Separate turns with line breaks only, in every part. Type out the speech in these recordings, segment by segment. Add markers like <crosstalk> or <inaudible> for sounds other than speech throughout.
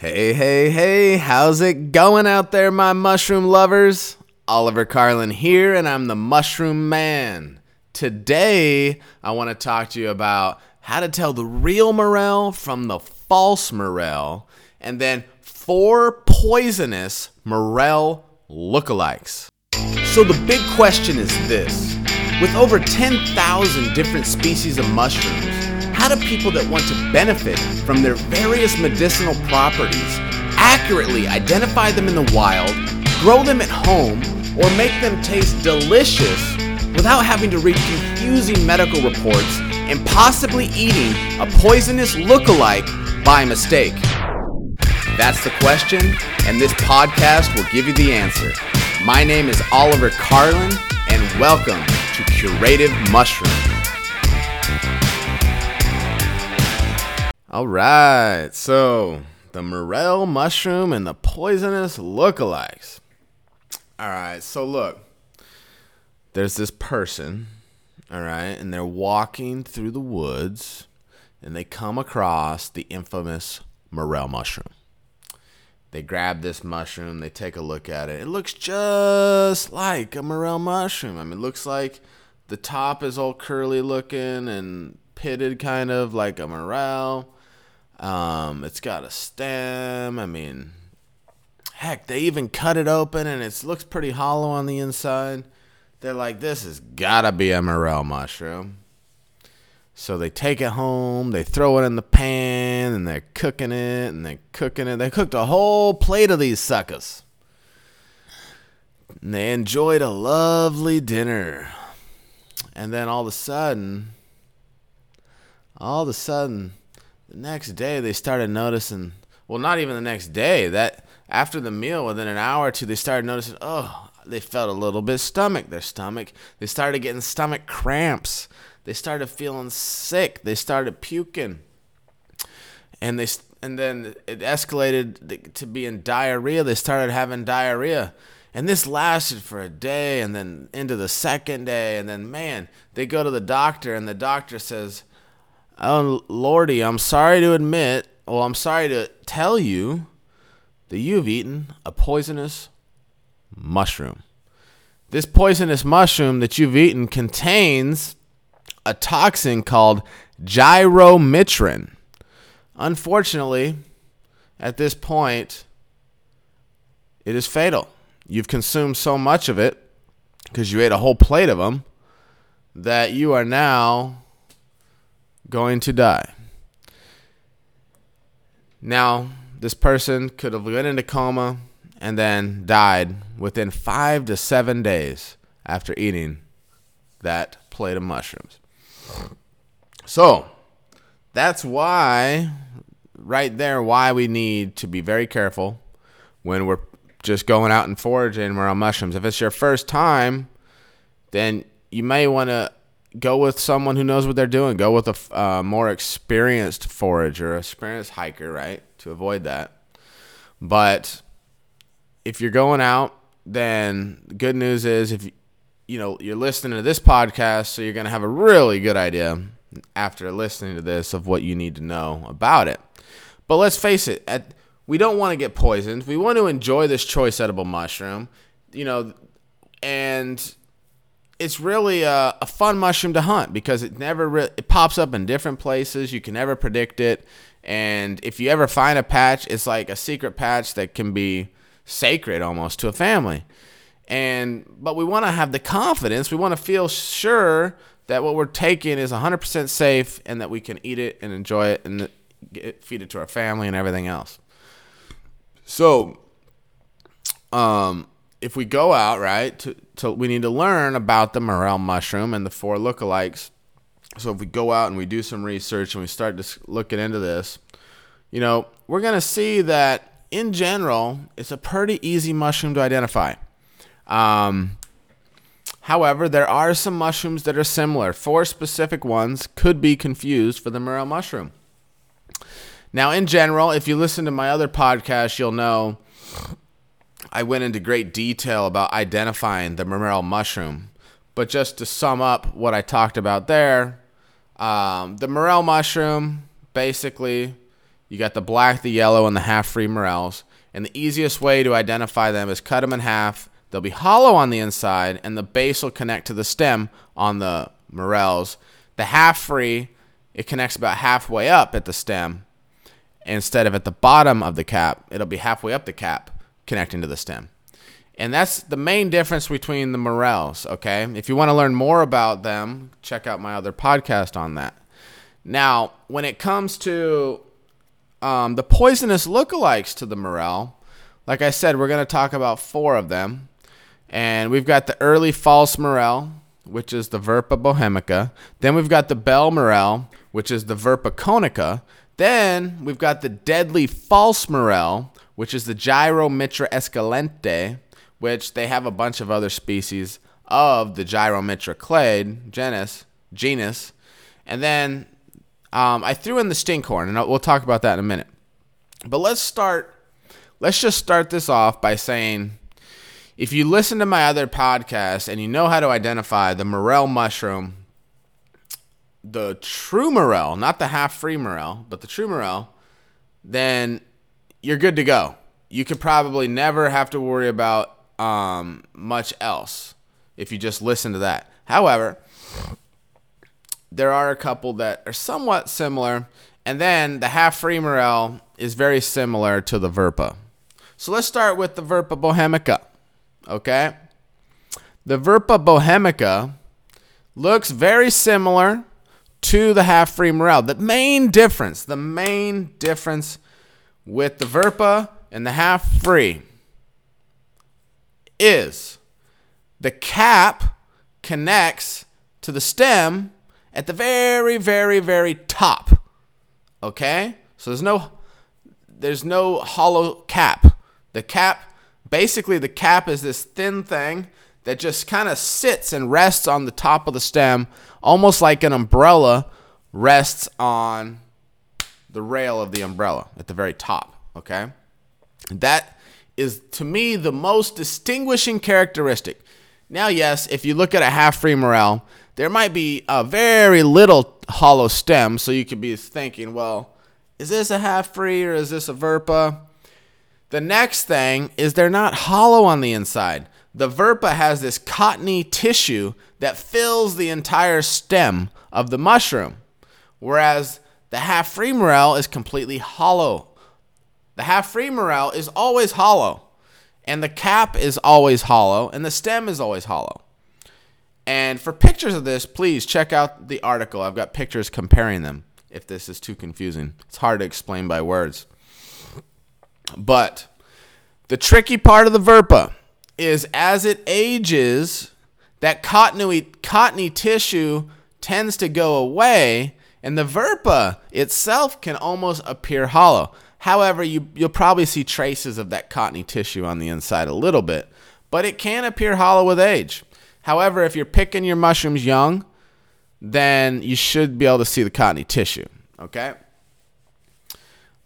Hey, hey, hey, how's it going out there, my mushroom lovers? Oliver Carlin here, and I'm the Mushroom Man. Today, I want to talk to you about how to tell the real morel from the false morel, and then four poisonous morel lookalikes. So, the big question is this with over 10,000 different species of mushrooms, how do people that want to benefit from their various medicinal properties accurately identify them in the wild, grow them at home, or make them taste delicious without having to read confusing medical reports and possibly eating a poisonous look-alike by mistake? That's the question, and this podcast will give you the answer. My name is Oliver Carlin, and welcome to Curative Mushroom. All right, so the morel mushroom and the poisonous lookalikes. All right, so look, there's this person, all right, and they're walking through the woods and they come across the infamous morel mushroom. They grab this mushroom, they take a look at it. It looks just like a morel mushroom. I mean, it looks like the top is all curly looking and pitted kind of like a morel. Um, it's got a stem. I mean, heck, they even cut it open and it looks pretty hollow on the inside. They're like, this has gotta be a morel mushroom. So they take it home, they throw it in the pan, and they're cooking it, and they're cooking it. They cooked a whole plate of these suckers. And they enjoyed a lovely dinner. And then all of a sudden, all of a sudden, the next day they started noticing, well, not even the next day, that after the meal, within an hour or two, they started noticing, oh, they felt a little bit stomach, their stomach. They started getting stomach cramps. They started feeling sick. They started puking. And they and then it escalated to being diarrhea. They started having diarrhea. And this lasted for a day and then into the second day. And then, man, they go to the doctor, and the doctor says, Oh, Lordy, I'm sorry to admit, well, I'm sorry to tell you that you've eaten a poisonous mushroom. This poisonous mushroom that you've eaten contains a toxin called gyromitrin. Unfortunately, at this point, it is fatal. You've consumed so much of it because you ate a whole plate of them that you are now going to die. Now, this person could have went into coma and then died within five to seven days after eating that plate of mushrooms. So, that's why, right there, why we need to be very careful when we're just going out and foraging morel mushrooms. If it's your first time, then you may want to go with someone who knows what they're doing. Go with a uh, more experienced forager, experienced hiker, right? To avoid that. But if you're going out, then the good news is if you know you're listening to this podcast, so you're gonna have a really good idea after listening to this of what you need to know about it. But let's face it, at, we don't want to get poisoned. We want to enjoy this choice edible mushroom, you know, and it's really a, a, fun mushroom to hunt because it never re- it pops up in different places. You can never predict it, and if you ever find a patch, it's like a secret patch that can be sacred almost to a family. And but we want to have the confidence. We want to feel sure that what we're taking is 100% safe and that we can eat it and enjoy it and get, feed it to our family and everything else. So, um, if we go out right to, to we need to learn about the morel mushroom and the four lookalikes. So if we go out and we do some research and we start looking into this you know we're going to see that in general it's a pretty easy mushroom to identify. Um, however there are some mushrooms that are similar. Four specific ones could be confused for the morel mushroom. Now in general if you listen to my other podcast you'll know I went into great detail about identifying the morel mushroom. But just to sum up what I talked about there, um, the morel mushroom basically You got the black, the yellow, and the half free morels. And the easiest way to identify them is cut them in half. They'll be hollow on the inside, and the base will connect to the stem on the morels. The half free, it connects about halfway up at the stem instead of at the bottom of the cap. It'll be halfway up the cap connecting to the stem. And that's the main difference between the morels, okay? If you want to learn more about them, check out my other podcast on that. Now, when it comes to um, the poisonous lookalikes to the morel, like I said, we're going to talk about four of them. And we've got the early false morel, which is the Verpa bohemica. Then we've got the bell morel, which is the Verpa conica. Then we've got the deadly false morel, which is the Gyromitra esculenta, which they have a bunch of other species of the Gyromitra clade genus. Genus, and then um, I threw in the stinkhorn, and we'll talk about that in a minute. But let's start. Let's just start this off by saying, if you listen to my other podcast and you know how to identify the morel mushroom, the true morel, not the half-free morel, but the true morel, then you're good to go. You could probably never have to worry about um, much else if you just listen to that. However, there are a couple that are somewhat similar. And then the half free morel is very similar to the Verpa. So let's start with the Verpa bohemica. Okay? The Verpa bohemica looks very similar to the half free morel. The main difference, the main difference with the Verpa and the half free is the cap connects to the stem at the very, very, very top. Okay? So there's no there's no hollow cap. The cap basically the cap is this thin thing that just kind of sits and rests on the top of the stem, almost like an umbrella rests on the rail of the umbrella at the very top. Okay? That is to me the most distinguishing characteristic. Now, yes, if you look at a half free morel, there might be a very little hollow stem, so you could be thinking, well, is this a half free or is this a Verpa? The next thing is they're not hollow on the inside. The Verpa has this cottony tissue that fills the entire stem of the mushroom, whereas the half free morel is completely hollow. The half free morel is always hollow, and the cap is always hollow, and the stem is always hollow. And for pictures of this, please check out the article. I've got pictures comparing them if this is too confusing. It's hard to explain by words. But the tricky part of the Verpa is as it ages, that cottony, cottony tissue tends to go away, and the Verpa itself can almost appear hollow. However, you, you'll probably see traces of that cottony tissue on the inside a little bit, but it can appear hollow with age. However, if you're picking your mushrooms young, then you should be able to see the cottony tissue. Okay?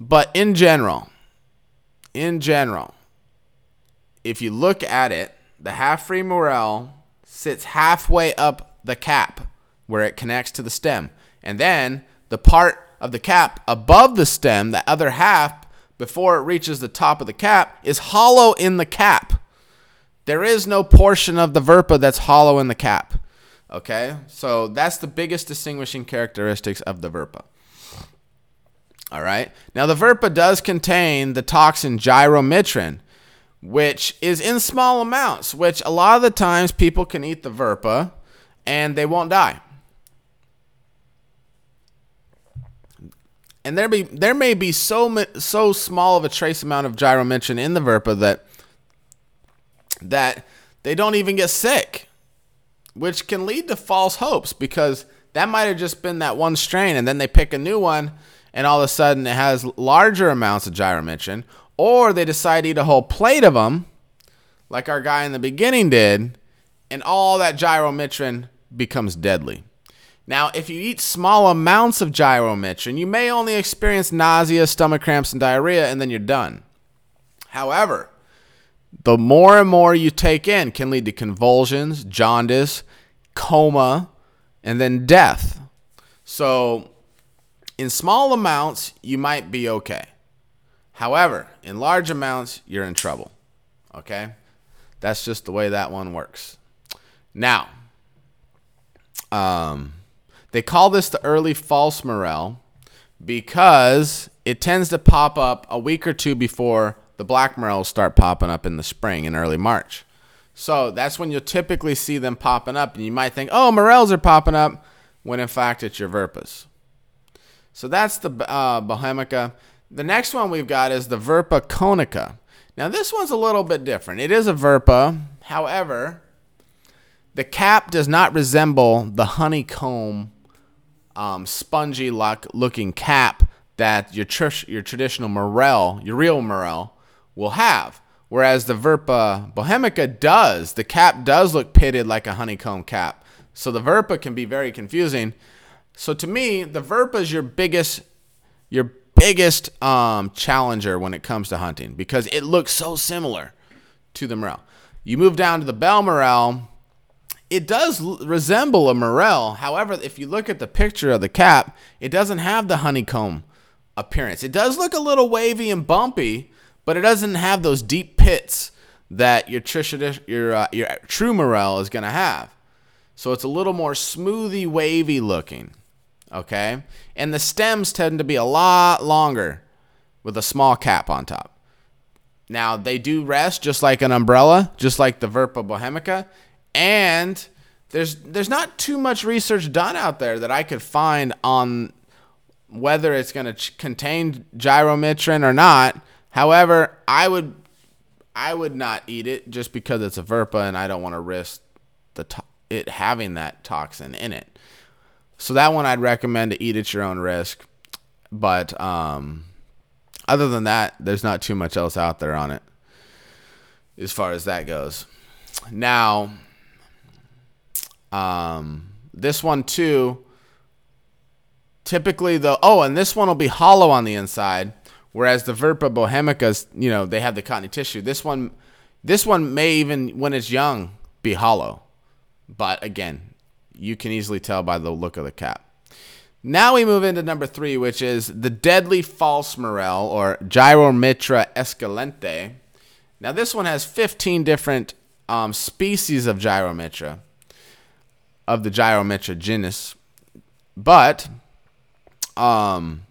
But in general, in general, if you look at it, the half free morel sits halfway up the cap where it connects to the stem. And then the part of the cap above the stem, the other half, before it reaches the top of the cap, is hollow in the cap. There is no portion of the Verpa that's hollow in the cap. Okay? So that's the biggest distinguishing characteristics of the Verpa. All right? Now, the Verpa does contain the toxin gyromitrin, which is in small amounts, which a lot of the times people can eat the Verpa and they won't die. And there be there may be so so small of a trace amount of gyromitrin in the Verpa that that they don't even get sick, which can lead to false hopes because that might have just been that one strain and then they pick a new one and all of a sudden it has larger amounts of gyromitrin, or they decide to eat a whole plate of them, like our guy in the beginning did, and all that gyromitrin becomes deadly. Now, if you eat small amounts of gyromitrin, you may only experience nausea, stomach cramps, and diarrhea, and then you're done. However, the more and more you take in can lead to convulsions, jaundice, coma, and then death. So in small amounts, you might be okay. However, in large amounts, you're in trouble. Okay? That's just the way that one works. Now, um, they call this the early false morel because it tends to pop up a week or two before the black morels start popping up in the spring in early March. So that's when you'll typically see them popping up, and you might think, oh, morels are popping up, when in fact it's your verpas. So that's the uh, Bohemica. The next one we've got is the Verpa conica. Now this one's a little bit different. It is a Verpa, however, the cap does not resemble the honeycomb, um, spongy looking cap that your tr- your traditional morel, your real morel, will have. Whereas the Verpa Bohemica does. The cap does look pitted like a honeycomb cap. So the Verpa can be very confusing. So to me, the Verpa is your biggest your biggest um, challenger when it comes to hunting because it looks so similar to the Morel. You move down to the Bell Morel, it does resemble a Morel. However, if you look at the picture of the cap, it doesn't have the honeycomb appearance. It does look a little wavy and bumpy, but it doesn't have those deep pits that your your uh, your true morel is going to have. So it's a little more smoothy, wavy looking. Okay? And the stems tend to be a lot longer with a small cap on top. Now, they do rest just like an umbrella, just like the Verpa Bohemica, and there's there's not too much research done out there that I could find on whether it's going to ch- contain gyromitrin or not. However, I would I would not eat it just because it's a Verpa and I don't want to risk the to- it having that toxin in it. So that one I'd recommend to eat at your own risk. But um, other than that, there's not too much else out there on it as far as that goes. Now, um, this one too. Typically, the oh, and this one will be hollow on the inside Whereas the Verpa bohemicas, you know, they have the cottony tissue. This one, this one may even when it's young be hollow, but again, you can easily tell by the look of the cap. Now we move into number three, which is the deadly false morel or Gyromitra esculenta. Now this one has 15 different um, species of Gyromitra, of the Gyromitra genus, but um,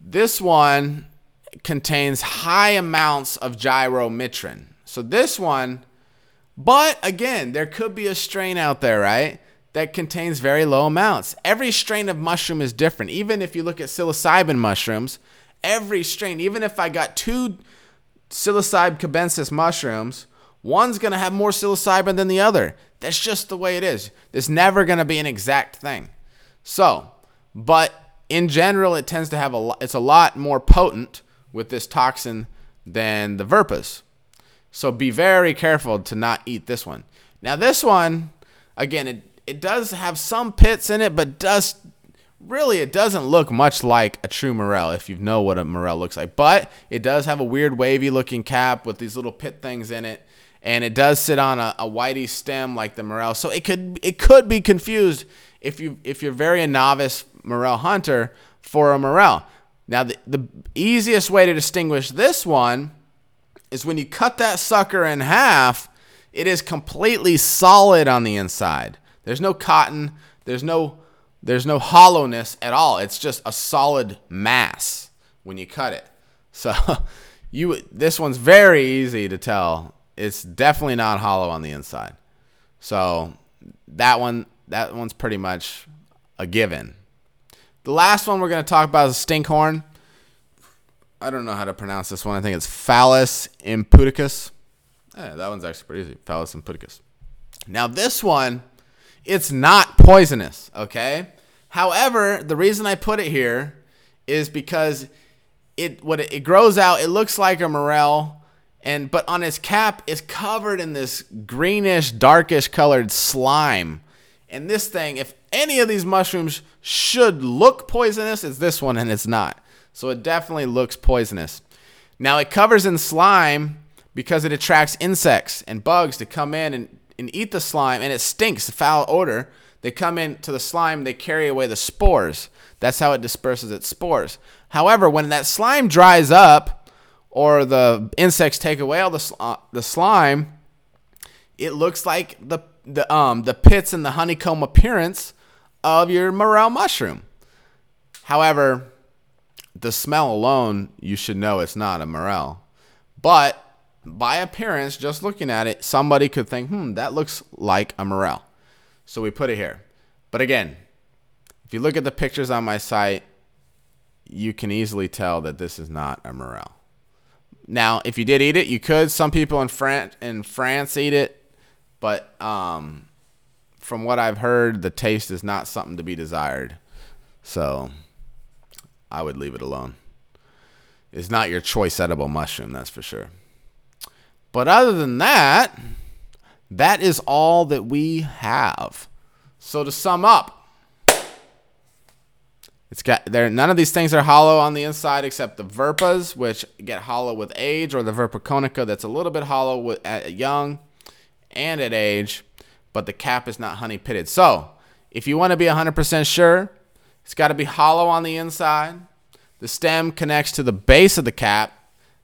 this one contains high amounts of gyromitrin. So this one, but again, there could be a strain out there, right? That contains very low amounts. Every strain of mushroom is different. Even if you look at psilocybin mushrooms, every strain, even if I got two psilocybe cubensis mushrooms, one's going to have more psilocybin than the other. That's just the way it is. There's never going to be an exact thing. So, but in general, it tends to have a lot, it's a lot more potent with this toxin than the Verpas. So be very careful to not eat this one. Now this one, again, it, it does have some pits in it, but does really it doesn't look much like a true morel if you know what a morel looks like. But it does have a weird wavy looking cap with these little pit things in it. And it does sit on a, a whitey stem like the morel. So it could it could be confused if you if you're very a novice morel hunter for a morel. Now, the, the easiest way to distinguish this one is when you cut that sucker in half, it is completely solid on the inside. There's no cotton, there's no there's no hollowness at all. It's just a solid mass when you cut it. So <laughs> you this one's very easy to tell. It's definitely not hollow on the inside. So that one that one's pretty much a given. The last one we're going to talk about is stinkhorn. I don't know how to pronounce this one. I think it's Phallus impudicus. Yeah, that one's actually pretty easy. Phallus impudicus. Now, this one, it's not poisonous, okay? However, the reason I put it here is because it when it, it grows out, it looks like a morel, and but on its cap, it's covered in this greenish, darkish colored slime. And this thing, if any of these mushrooms should look poisonous, it's this one and it's not. So it definitely looks poisonous. Now it covers in slime because it attracts insects and bugs to come in and, and eat the slime and it stinks, the foul odor. They come into the slime, they carry away the spores. That's how it disperses its spores. However, when that slime dries up or the insects take away all the, uh, the slime, it looks like the, the, um, the pits and the honeycomb appearance of your morel mushroom. However, the smell alone, you should know it's not a morel. But by appearance, just looking at it, somebody could think, hmm, that looks like a morel. So we put it here. But again, if you look at the pictures on my site, you can easily tell that this is not a morel. Now, if you did eat it, you could. Some people in France in France eat it, but um, from what I've heard, the taste is not something to be desired. So I would leave it alone. It's not your choice edible mushroom, that's for sure. But other than that, that is all that we have. So to sum up, it's got there none of these things are hollow on the inside except the verpas, which get hollow with age, or the verpa conica that's a little bit hollow with, at young and at age, but the cap is not honey pitted. So if you want to be 100% sure, it's got to be hollow on the inside. The stem connects to the base of the cap.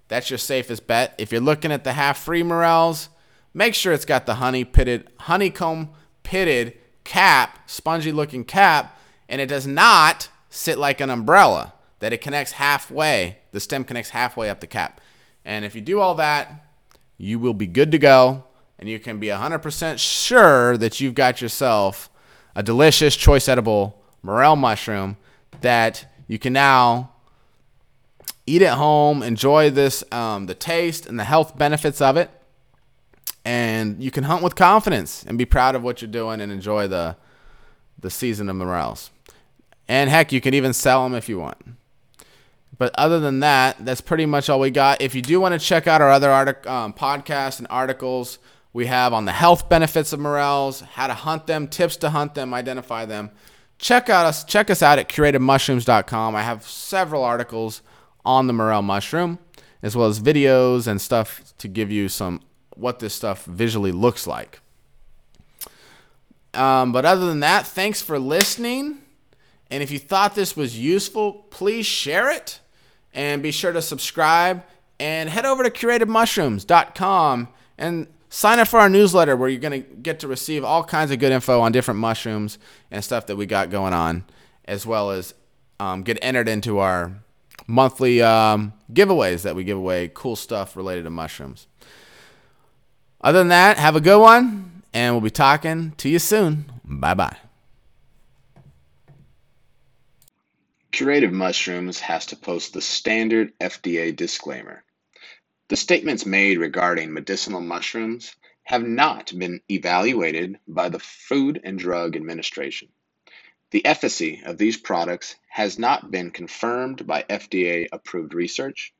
That's your safest bet. If you're looking at the half free morels, make sure it's got the honey pitted, honeycomb pitted cap, spongy looking cap, and it does not sit like an umbrella, that it connects halfway, the stem connects halfway up the cap. And if you do all that, you will be good to go, and you can be 100% sure that you've got yourself a delicious, choice edible morel mushroom that you can now eat at home, enjoy this, um, the taste and the health benefits of it, and you can hunt with confidence and be proud of what you're doing and enjoy the the season of morels. And heck, you can even sell them if you want. But other than that, that's pretty much all we got. If you do want to check out our other artic- um, podcasts and articles we have on the health benefits of morels, how to hunt them, tips to hunt them, identify them, check out us check us out at curativemushrooms.com. I have several articles on the morel mushroom, as well as videos and stuff to give you some what this stuff visually looks like. Um, but other than that, thanks for listening. And if you thought this was useful, please share it and be sure to subscribe and head over to curativemushrooms.com and sign up for our newsletter where you're going to get to receive all kinds of good info on different mushrooms and stuff that we got going on, as well as um, get entered into our monthly um, giveaways that we give away cool stuff related to mushrooms. Other than that, have a good one, and we'll be talking to you soon. Bye bye.
Curative Mushrooms has to post the standard FDA disclaimer. The statements made regarding medicinal mushrooms have not been evaluated by the Food and Drug Administration. The efficacy of these products has not been confirmed by FDA approved research.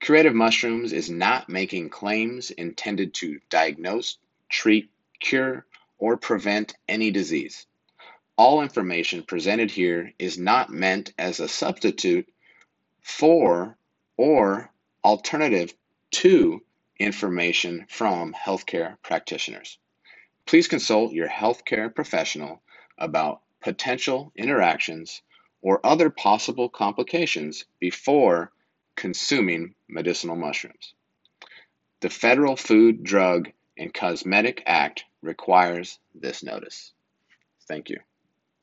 Curative Mushrooms is not making claims intended to diagnose, treat, cure, or prevent any disease. All information presented here is not meant as a substitute for or alternative to information from healthcare practitioners. Please consult your healthcare professional about potential interactions or other possible complications before consuming medicinal mushrooms. The Federal Food, Drug, and Cosmetic Act requires this notice. Thank you.